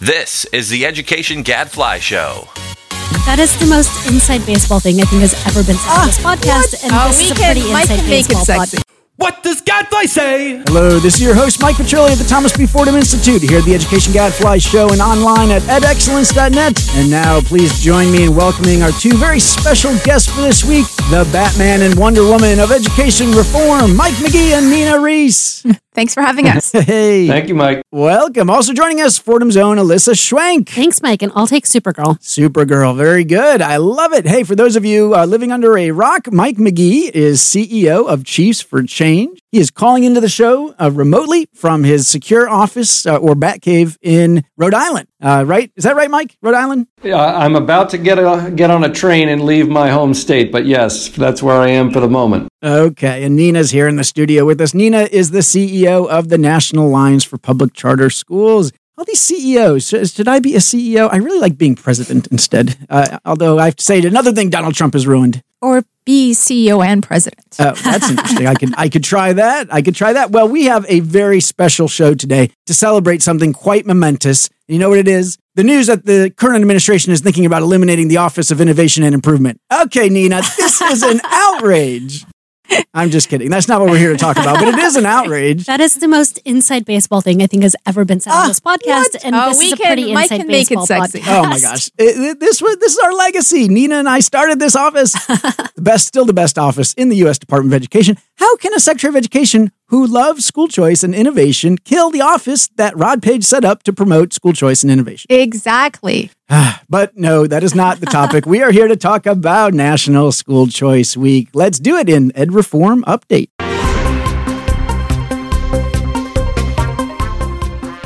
This is the Education Gadfly Show. That is the most inside baseball thing I think has ever been said on this ah, podcast, and Oh, this we is a can- pretty Mike inside can make it baseball sexy. podcast. What does Gadfly say? Hello, this is your host, Mike Petrilli at the Thomas B. Fordham Institute, here at the Education Gadfly Show and online at edexcellence.net. And now, please join me in welcoming our two very special guests for this week the Batman and Wonder Woman of Education Reform, Mike Magee and Nina Rees. Thanks for having us. Hey, Thank you, Mike. welcome. Also joining us, Fordham's own Alyssa Schwenk. Thanks, Mike, and I'll take Supergirl. Supergirl, very good. I love it. Hey, for those of you uh, living under a rock, Mike Magee is CEO of Chiefs for Change. He is calling into the show uh, remotely from his secure office uh, or Batcave in Rhode Island. Uh, right? Is that right, Mike? Rhode Island? Uh, I'm about to get a, get on a train and leave my home state, but yes, that's where I am for the moment. Okay, and Nina's here in the studio with us. Nina is the CEO of the National Alliance for Public Charter Schools. All these CEOs, should should I be a CEO? I really like being president instead. Uh, although I have to say, another thing Donald Trump has ruined. or be CEO and president. Oh, that's interesting. I could I could try that. I could try that. Well, we have a very special show today to celebrate something quite momentous. You know what it is? The news that the current administration is thinking about eliminating the Office of Innovation and Improvement. Okay, Nina, this is an outrage. I'm just kidding. That's not what we're here to talk about, but it is an outrage. That is the most inside baseball thing I think has ever been said on ah, this podcast, and Oh, this we is a can- pretty Mike inside can make it baseball sexy. podcast. Oh my gosh. It- it- this was this is our legacy. Nina and I started this office. the best still the best office in the US Department of Education. How can a Secretary of Education who loves school choice and innovation kill the office that Rod Page set up to promote school choice and innovation? Exactly. Ah, but no, that is not the topic. we are here to talk about National School Choice Week. Let's do it in Ed Reform Update.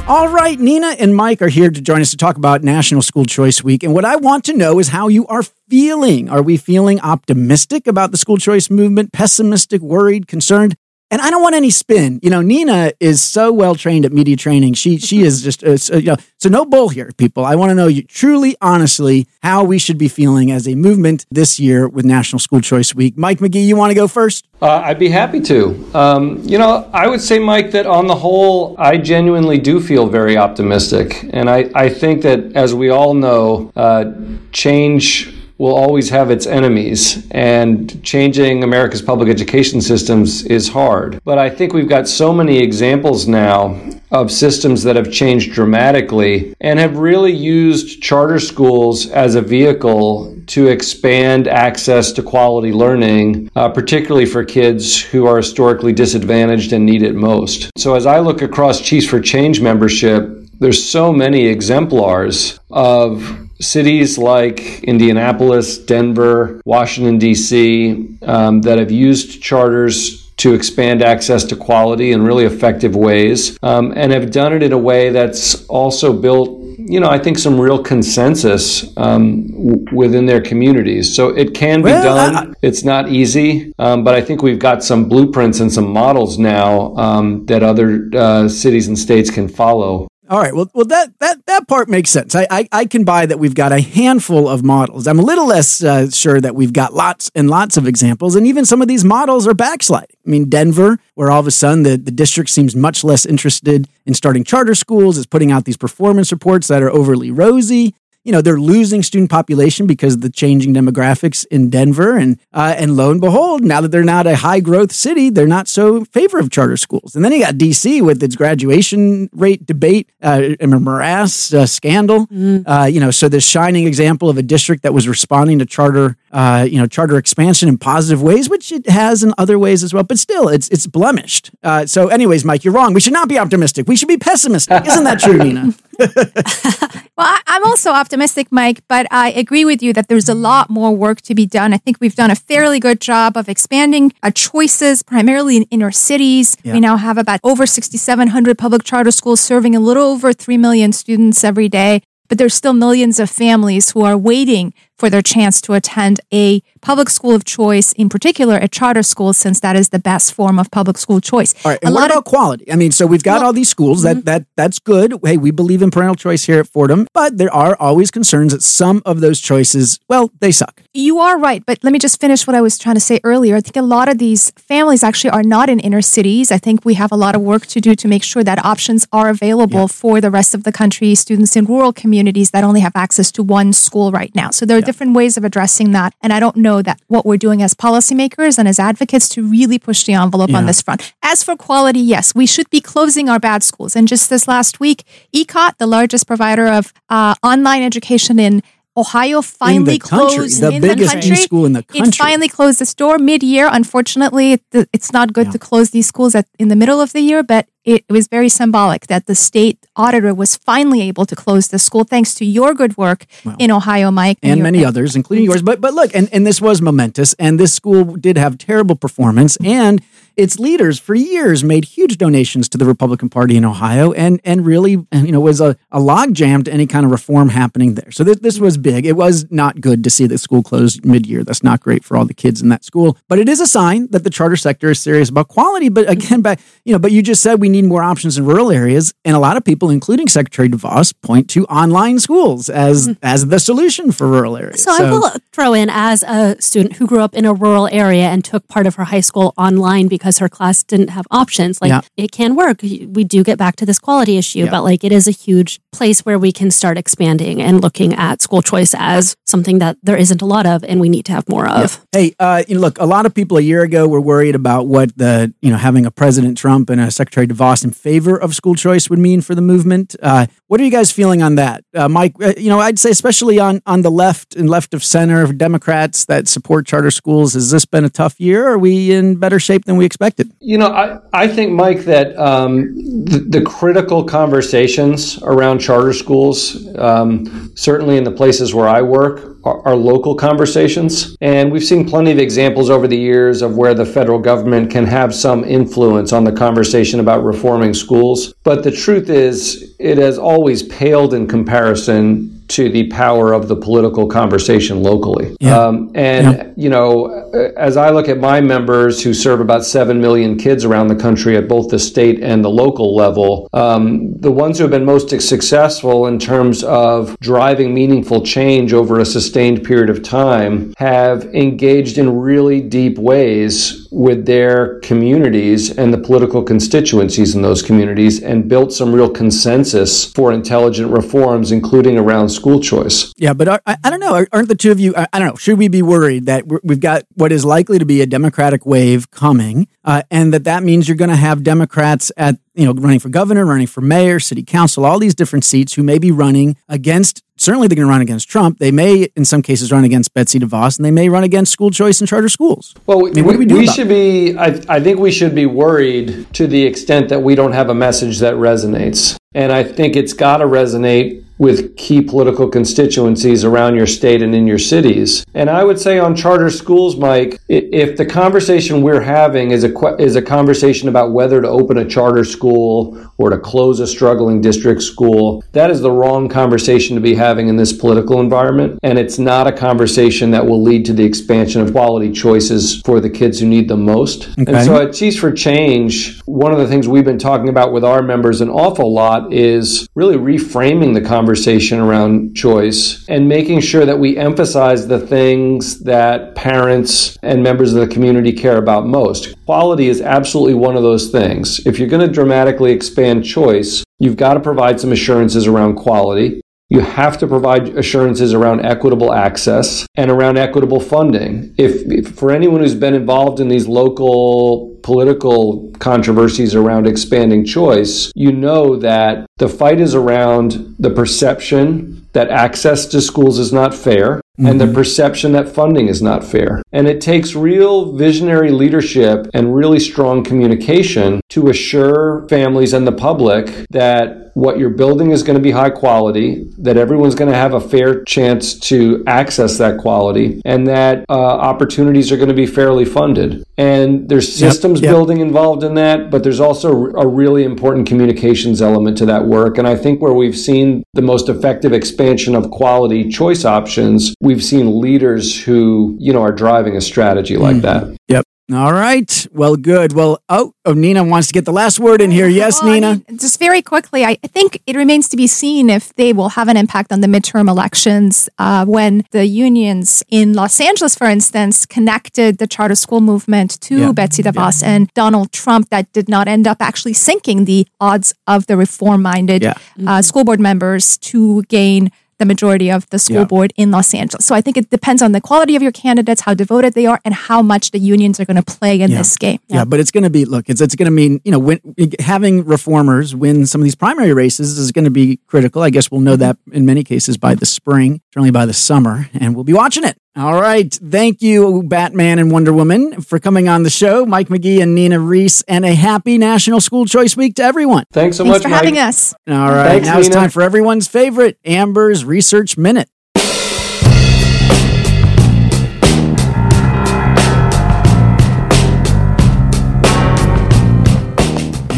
All right, Nina and Mike are here to join us to talk about National School Choice Week. And what I want to know is how you are feeling. Are we feeling optimistic about the school choice movement, pessimistic, worried, concerned? And I don't want any spin. You know, Nina is so well trained at media training. She she is just uh, so, you know, so no bull here, people. I want to know you truly, honestly, how we should be feeling as a movement this year with National School Choice Week. Mike Magee, you want to go first? Uh, I'd be happy to. Um, you know, I would say, Mike, that on the whole, I genuinely do feel very optimistic. And I, I think that, as we all know, uh, change will always have its enemies, and changing America's public education systems is hard. But I think we've got so many examples now of systems that have changed dramatically and have really used charter schools as a vehicle to expand access to quality learning, uh, particularly for kids who are historically disadvantaged and need it most. So as I look across Chiefs for Change membership, there's so many exemplars of cities like Indianapolis, Denver, Washington, D.C., um, that have used charters to expand access to quality in really effective ways um, and have done it in a way that's also built you know, I think some real consensus um, w- within their communities. So it can be Well, I- done. it's not easy, um, but I think we've got some blueprints and some models now um, that other uh, cities and states can follow. All right. Well, well, that that that part makes sense. I I, I can buy that we've got a handful of models. I'm a little less uh, sure that we've got lots and lots of examples, and even some of these models are backsliding. I mean, Denver, where all of a sudden the, the district seems much less interested in starting charter schools, is putting out these performance reports that are overly rosy. You know, they're losing student population because of the changing demographics in Denver, and uh, and lo and behold, now that they're not a high growth city, they're not so in favor of charter schools. And then you got DC with its graduation rate debate, uh, and a morass uh, scandal. Uh, you know, so this shining example of a district that was responding to charter, uh, you know, charter expansion in positive ways, which it has in other ways as well. But still, it's it's blemished. Uh, so, anyways, Mike, you're wrong. We should not be optimistic. We should be pessimistic. Isn't that true, Nina? Well, I'm also optimistic, Mike, but I agree with you that there's a lot more work to be done. I think we've done a fairly good job of expanding uh, choices, primarily in inner cities. Yeah. We now have about over 6,700 public charter schools serving a little over 3 million students every day. But there's still millions of families who are waiting for their chance to attend a public school of choice, in particular a charter school, since that is the best form of public school choice. All right. a And what lot about of quality? I mean, so we've got all these schools that mm-hmm. that that's good. Hey, we believe in parental choice here at Fordham, but there are always concerns that some of those choices, well, they suck. You are right, but let me just finish what I was trying to say earlier. I think a lot of these families actually are not in inner cities. I think we have a lot of work to do to make sure that options are available for the rest of the country, students in rural communities that only have access to one school right now. So there are different ways of addressing that. And I don't know that what we're doing as policymakers and as advocates to really push the envelope on this front. As for quality, yes, we should be closing our bad schools. And just this last week, ECOT, the largest provider of uh, online education in Ohio finally country, closed the in biggest the country. e-school in the country. It finally closed its door mid-year. Unfortunately, it, it's not good to close these schools at, in the middle of the year, but it, was very symbolic that the state auditor was finally able to close the school thanks to your good work in Ohio, Mike, and many others, including yours. But but look, and, and this was momentous, and this school did have terrible performance, and its leaders for years made huge donations to the Republican Party in Ohio, and and really you know was a, a logjam to any kind of reform happening there. So this, this was big. It was not good to see the school closed mid year. That's not great for all the kids in that school, but it is a sign that the charter sector is serious about quality. But again, back you know, but you just said we need more options in rural areas, and a lot of people, including Secretary DeVos, point to online schools as as the solution for rural areas. So, I will throw in as a student who grew up in a rural area and took part of her high school online because her class didn't have options. Like Yeah. it can work. We do get back to this quality issue, Yeah. but like it is a huge place where we can start expanding and looking at school choice as something that there isn't a lot of and we need to have more of. Hey, uh, you know, look, a lot of people a year ago were worried about what the, you know, having a President Trump and a Secretary DeVos in favor of school choice would mean for the movement. Uh, what are you guys feeling on that, uh, Mike? Uh, you know, I'd say especially on on the left and left of center Democrats that support charter schools. Has this been a tough year? Are we in better shape than we expected? You know, I, I think, Mike, that um, the, the critical conversations around charter schools, um, certainly in the places where I work, are, are local conversations. And we've seen plenty of examples over the years of where the federal government can have some influence on the conversation about reforming schools. But the truth is, it has always paled in comparison to the power of the political conversation locally. Yeah. Um, and, you know, as I look at my members who serve about 7 million kids around the country at both the state and the local level, um, the ones who have been most successful in terms of driving meaningful change over a sustained period of time have engaged in really deep ways with their communities and the political constituencies in those communities and built some real consensus for intelligent reforms, including around school choice. Yeah, but are, I, I don't know. Are- Aren't the two of you? I, I don't know. Should we be worried that we're, we've got what is likely to be a Democratic wave coming, uh, and that that means you're going to have Democrats at you know running for governor, running for mayor, city council, all these different seats who may be running against. Certainly, they're going to run against Trump. They may, in some cases, run against Betsy DeVos, and they may run against school choice and charter schools. Well, I mean, what do we do about should be. I, I think we should be worried to the extent that we don't have a message that resonates, and I think it's got to resonate with key political constituencies around your state and in your cities. And I would say on charter schools, Mike, if the conversation we're having is a is a conversation about whether to open a charter school or to close a struggling district school, that is the wrong conversation to be having in this political environment, and it's not a conversation that will lead to the expansion of quality choices for the kids who need them most. Okay. And so at Chiefs for Change, one of the things we've been talking about with our members an awful lot is really reframing the conversation around choice and making sure that we emphasize the things that parents and members of the community care about most. Quality is absolutely one of those things. If you're going to dramatically expand choice, you've got to provide some assurances around quality. You have to provide assurances around equitable access and around equitable funding. If, if for anyone who's been involved in these local political controversies around expanding choice, you know that the fight is around the perception that access to schools is not fair and the perception that funding is not fair. And it takes real visionary leadership and really strong communication to assure families and the public that what you're building is going to be high quality, that everyone's going to have a fair chance to access that quality, and that uh, opportunities are going to be fairly funded. And there's systems yep. building involved in that, but there's also a really important communications element to that work. And I think where we've seen the most effective expansion of quality choice options, we we've seen leaders who, you know, are driving a strategy like that. Yep. All right. Well, good. Well, oh, oh, Nina wants to get the last word in here. Yes, Well, I Nina. mean, just very quickly, I I think it remains to be seen if they will have an impact on the midterm elections uh, when the unions in Los Angeles, for instance, connected the charter school movement to Yeah. Betsy DeVos and Donald Trump, that did not end up actually sinking the odds of the reform minded Yeah. uh, school board members to gain the majority of the school Yeah. board in Los Angeles. So I think it depends on the quality of your candidates, how devoted they are, and how much the unions are going to play in Yeah. this game. Yeah, but it's going to be look. It's it's going to mean you know win, having reformers win some of these primary races is going to be critical. I guess we'll know mm-hmm. that in many cases by the spring, certainly by the summer, and we'll be watching it. All right, thank you, Batman and Wonder Woman, for coming on the show. Mike Magee and Nina Rees, and a happy National School Choice Week to everyone. Thanks so Thanks much, for Mike. having us. All right, Thanks, now it's time for everyone's favorite Amber's Research Minute.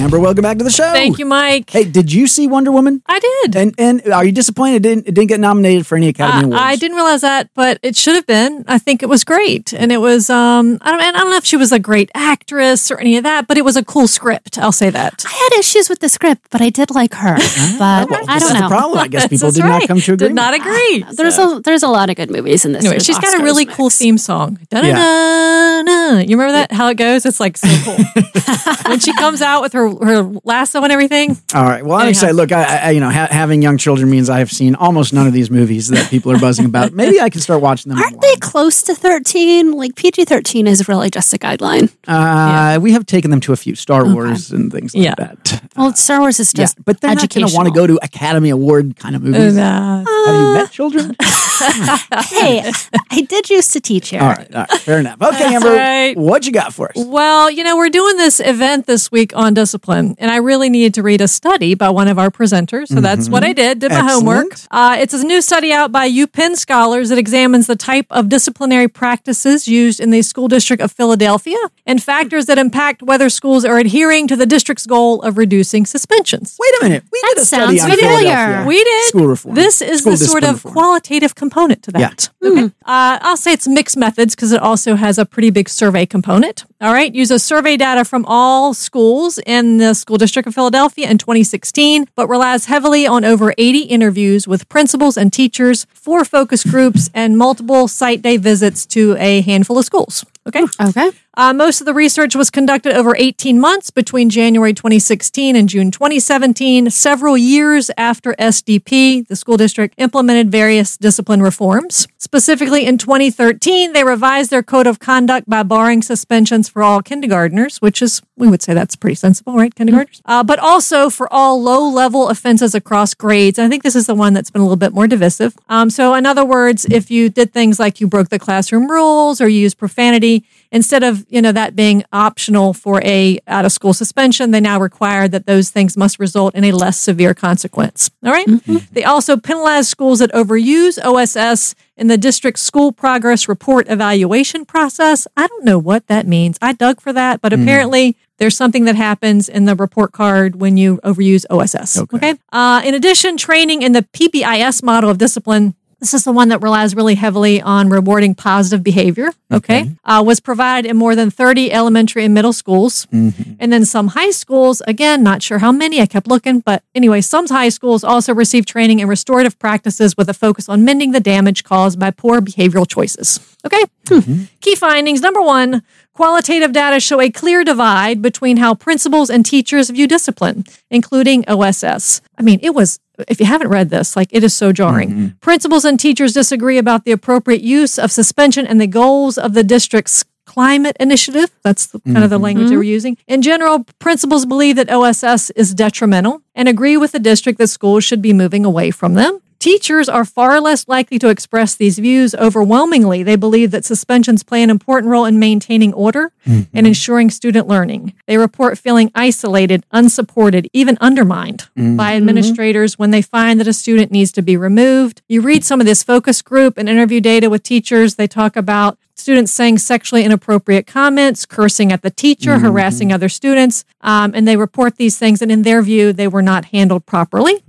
Amber, welcome back to the show. Thank you, Mike. Hey, did you see Wonder Woman? I did. And and are you disappointed it didn't, it didn't get nominated for any Academy I, Awards? I didn't realize that, but it should have been. I think it was great, and it was. Um, I don't. I don't know if she was a great actress or any of that, but it was a cool script. I'll say that. I had issues with the script, but I did like her. But I don't the know. problem. I guess people That's did not come to agree. Did not agree. There's So- a there's a lot of good movies in this. Anyway, year's she's got a really mix. cool theme song. Da-da-da-da. You remember that? How it goes? It's like so cool. when she comes out with her her lasso and everything. All right. Well, I'm excited. Look, I, I you know ha- having young children means I have seen almost none of these movies that people are buzzing about. Maybe I can start watching them. Aren't they close to 13? Like PG 13 is really just a guideline. Uh, We have taken them to a few Star Wars and things like Yeah. that. Well, Star Wars is Yeah, just but they're not going to want to go to Academy Award kind of movies. Uh, Have you met children? hey, I did used to teach here. all right, all right, fair enough. Okay, Amber, right. what you got for us? Well, you know, we're doing this event this week on discipline, and I really needed to read a study by one of our presenters. So that's what I did, did my homework. Uh, it's a new study out by UPenn scholars that examines the type of disciplinary practices used in the school district of Philadelphia and factors that impact whether schools are adhering to the district's goal of reducing suspensions. Wait a minute. We That did a study sounds on familiar. Philadelphia We did. school reform. This is School the sort of reform. qualitative component to that. Okay. Uh, I'll say it's mixed methods because it also has a pretty big survey component. All right. Use a survey data from all schools in the school district of Philadelphia in 2016, but relies heavily on over 80 interviews with principals and teachers, four focus groups, and multiple site day visits to a handful of schools. Okay. Okay. Uh, most of the research was conducted over 18 months between January 2016 and June 2017, several years after SDP, the school district, implemented various discipline reforms. Specifically in 2013, they revised their code of conduct by barring suspensions for all kindergartners, which is, we would say that's pretty sensible, right? Kindergartners. Uh, but also for all low level offenses across grades. And I think this is the one that's been a little bit more divisive. Um, so, in other words, if you did things like you broke the classroom rules or you used profanity, instead of you know that being optional for a out of school suspension they now require that those things must result in a less severe consequence. All right? they also penalize schools that overuse oss in the district school progress report evaluation process. I don't know what that means. I dug for that but apparently there's something that happens in the report card when you overuse oss okay, Uh, in addition training in the PBIS model of discipline this is the one that relies really heavily on rewarding positive behavior. Okay. Uh, was provided in more than 30 elementary and middle schools. Mm-hmm. And then some high schools, again, not sure how many, I kept looking, but anyway, some high schools also receive training in restorative practices with a focus on mending the damage caused by poor behavioral choices. Okay. Mm-hmm. Hmm. Key findings number one, qualitative data show a clear divide between how principals and teachers view discipline, including OSS. I mean, it was, if you haven't read this, like it is so jarring. Mm-hmm. Principals and teachers disagree about the appropriate use of suspension and the goals of the district's climate initiative. That's the, kind of the mm-hmm. language they were using. In general, principals believe that OSS is detrimental and agree with the district that schools should be moving away from them. Teachers are far less likely to express these views. Overwhelmingly, they believe that suspensions play an important role in maintaining order mm-hmm. and ensuring student learning. They report feeling isolated, unsupported, even undermined mm-hmm. by administrators when they find that a student needs to be removed. You read some of this focus group and interview data with teachers, they talk about students saying sexually inappropriate comments, cursing at the teacher, harassing other students, um, and they report these things. And in their view, they were not handled properly.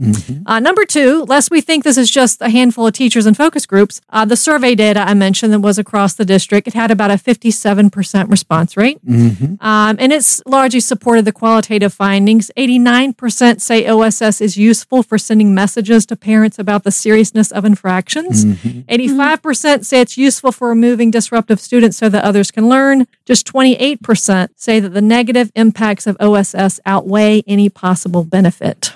Uh, number two, lest we think this is just a handful of teachers and focus groups, uh, the survey data I mentioned that was across the district, it had about a 57% response rate. Um, and it's largely supported the qualitative findings. 89% say OSS is useful for sending messages to parents about the seriousness of infractions. 85% say it's useful for removing disruptive students so that others can learn. Just 28% say that the negative impacts of OSS outweigh any possible benefit.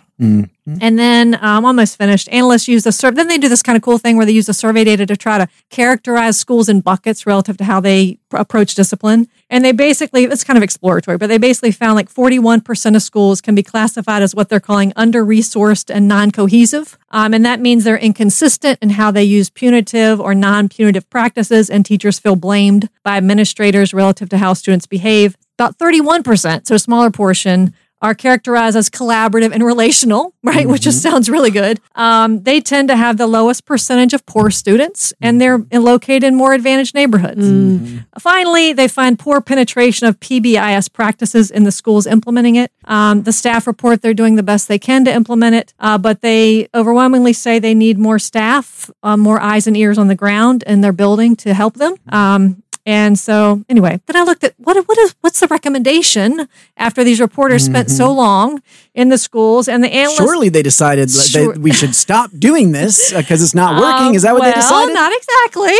And then um, I'm almost finished. Analysts use the survey. Then they do this kind of cool thing where they use the survey data to try to characterize schools in buckets relative to how they pr- approach discipline. And they basically, it's kind of exploratory, but they basically found like 41% of schools can be classified as what they're calling under resourced and non cohesive. Um, and that means they're inconsistent in how they use punitive or non punitive practices, and teachers feel blamed by administrators relative to how students behave. About 31%, so a smaller portion, are characterized as collaborative and relational, right? Which just sounds really good. Um, they tend to have the lowest percentage of poor students, and they're located in more advantaged neighborhoods. Finally, they find poor penetration of PBIS practices in the schools implementing it. Um, the staff report they're doing the best they can to implement it, uh, but they overwhelmingly say they need more staff, uh, more eyes and ears on the ground in their building to help them. Um, and so, anyway, then I looked at what what is what's the recommendation after these reporters spent so mm-hmm. long in the schools and the analysts. Surely they decided that we should stop doing this uh, because it's not working. Is that what uh, well, they decided? Not exactly.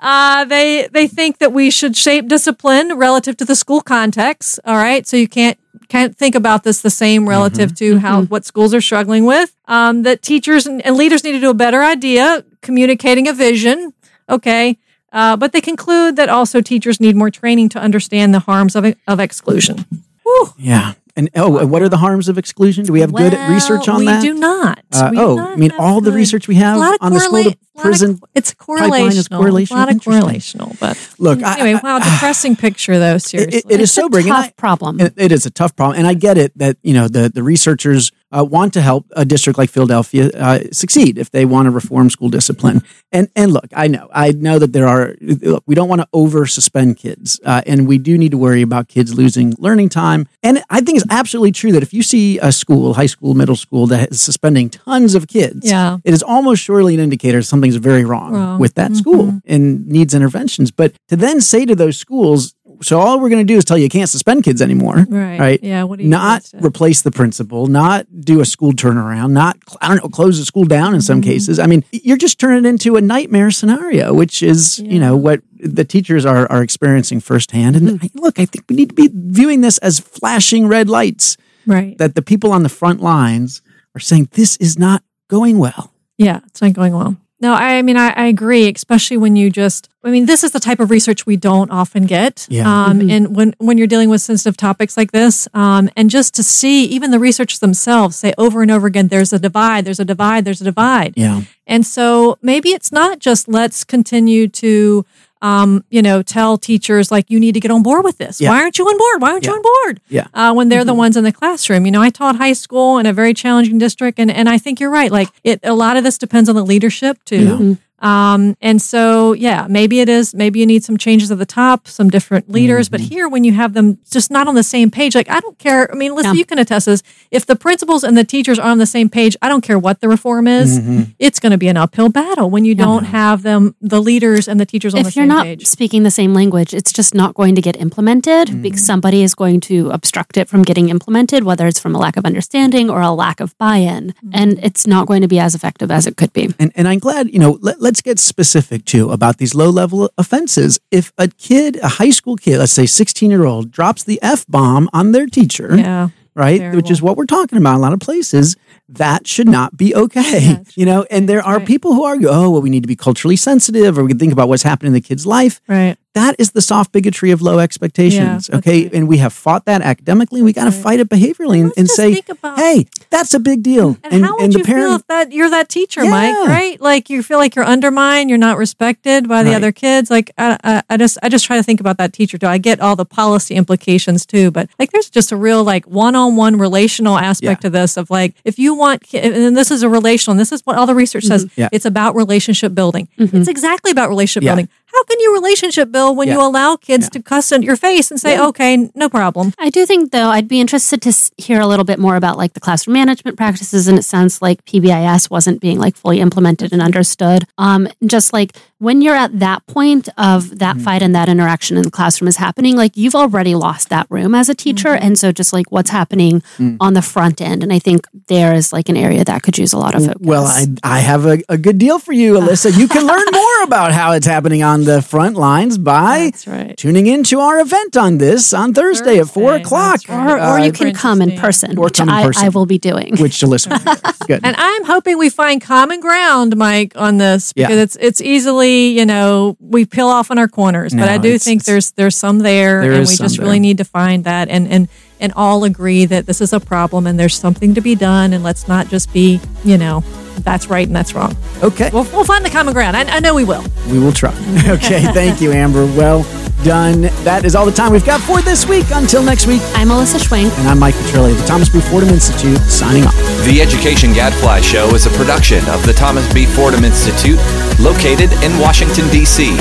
Uh, they they think that we should shape discipline relative to the school context. All right, so you can't can't think about this the same mm-hmm. relative to how mm-hmm. what schools are struggling with. Um, that teachers and, and leaders need to do a better idea communicating a vision. Okay. Uh, but they conclude that also teachers need more training to understand the harms of, of exclusion. Whew. yeah. And oh, what are the harms of exclusion? Do we have good research on that? we that? do not. Uh, We do oh, not I mean, have all the research we have a lot of on the school correla- to lot of- prison it's pipeline correlational. is correlational? A lot of correlational, but Look, I- anyway, I- wow, depressing picture though. Seriously, it- it is It's a sobering. and tough I- problem. It, it is a tough problem, and I get it that you know the the researchers uh, want to help a district like Philadelphia uh, succeed if they want to reform school discipline. And and look, I know I know that there are look, we don't want to over suspend kids, uh, and we do need to worry about kids losing learning time. And I think it's absolutely true that if you see a school, high school, middle school that is suspending tons of kids, Yeah. it is almost surely an indicator something's very wrong, Wrong. with that Mm-hmm. school and needs interventions. But to then say to those schools, so all we're going to do is tell you you can't suspend kids anymore, Right. Right? Yeah, what do you not replace the principal, not do a school turnaround, not I don't know, close the school down in Mm-hmm. some cases. I mean, you're just turning it into a nightmare scenario, which is you know what the teachers are are experiencing firsthand. And Mm-hmm. Look, I think we need to be viewing this as flashing red lights right. that the people on the front lines are saying this is not going well. yeah, it's not going well. No, I, I mean, I, I agree, especially when you just, I mean, this is the type of research we don't often get. Yeah. Um, And when, when you're dealing with sensitive topics like this, um, and just to see even the researchers themselves say over and over again, there's a divide, there's a divide, there's a divide. Yeah. And so maybe it's not just let's continue to, um, you know, tell teachers like you need to get on board with this. Yeah. Why aren't you on board? Why aren't you on board? Yeah. Uh, when they're the ones in the classroom. You know, I taught high school in a very challenging district, and and I think you're right. Like it, a lot of this depends on the leadership too. Um, and so, yeah, maybe it is. Maybe you need some changes at the top, some different leaders. But here, when you have them just not on the same page, like I don't care. I mean, listen, Yeah. you can attest this. If the principals and the teachers are on the same page, I don't care what the reform is. It's going to be an uphill battle when you don't have them, the leaders and the teachers on the if you're not page. speaking the same language, it's just not going to get implemented Mm. because somebody is going to obstruct it from getting implemented, whether it's from a lack of understanding or a lack of buy in. Mm. And it's not going to be as effective as it could be. And, and I'm glad, you know, let, let's get specific too about these low level offenses. If a kid, a high school kid, let's say 16 year old, drops the F bomb on their teacher, Yeah. right? Terrible. Which is what we're talking about in a lot of places. That should not be okay. That's you know, and there are right. people who argue, oh, well, we need to be culturally sensitive or we can think about what's happening in the kid's life. Right. That is the soft bigotry of low expectations. Yeah, okay. right. And we have fought that academically. We got to fight it behaviorally and, and say, about- hey, that's a big deal. And, how would you feel if that you're that teacher, Mike? Right? Like you feel like you're undermined, you're not respected by the Right. other kids. Like I, I, I just, I just try to think about that teacher too. I get all the policy implications too, but like there's just a real like one-on-one relational aspect Yeah. to this of like if you want, and this is a relational, and this is what all the research says. Mm-hmm. Yeah. It's about relationship building. It's exactly about relationship Yeah. building. How can you relationship build when Yeah. you allow kids to cuss at your face and say, okay, no problem? I do think, though, I'd be interested to hear a little bit more about like the classroom management practices. And it sounds like PBIS wasn't being like fully implemented and understood. Um, just like when you're at that point of that mm-hmm. fight and that interaction in the classroom is happening, like you've already lost that room as a teacher. Mm-hmm. And so just like what's happening mm. on the front end. And I think there is like an area that could use a lot of focus. Well, I, I have a, a good deal for you, Alyssa. You can learn more about how it's happening on the front lines by That's right. tuning into our event on this on Thursday, at four o'clock. right. or, or Uh, you can come in person, Or which come in I, person. I will be doing. which Alyssa. will be. Good. And I'm hoping we find common ground, Mike, on this Yeah. because it's it's easily, you know, we peel off on our corners. but I do think there's there's some there, There and we just there. really need to find that and and and all agree that this is a problem and there's something to be done, and let's not just be, you know, that's right and that's wrong. okay, We'll, we'll find the common ground. I, I know we will. we will try. Okay, thank you, Amber. Well done. That is all the time we've got for this week. Until next week, I'm Alyssa Schwenk. and I'm Mike Petrilli of the Thomas B. Fordham Institute, signing off. The Education Gadfly Show is a production of the Thomas B. Fordham Institute, located in Washington, D.C.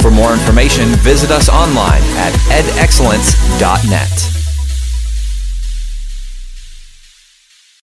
For more information, visit us online at edexcellence.net.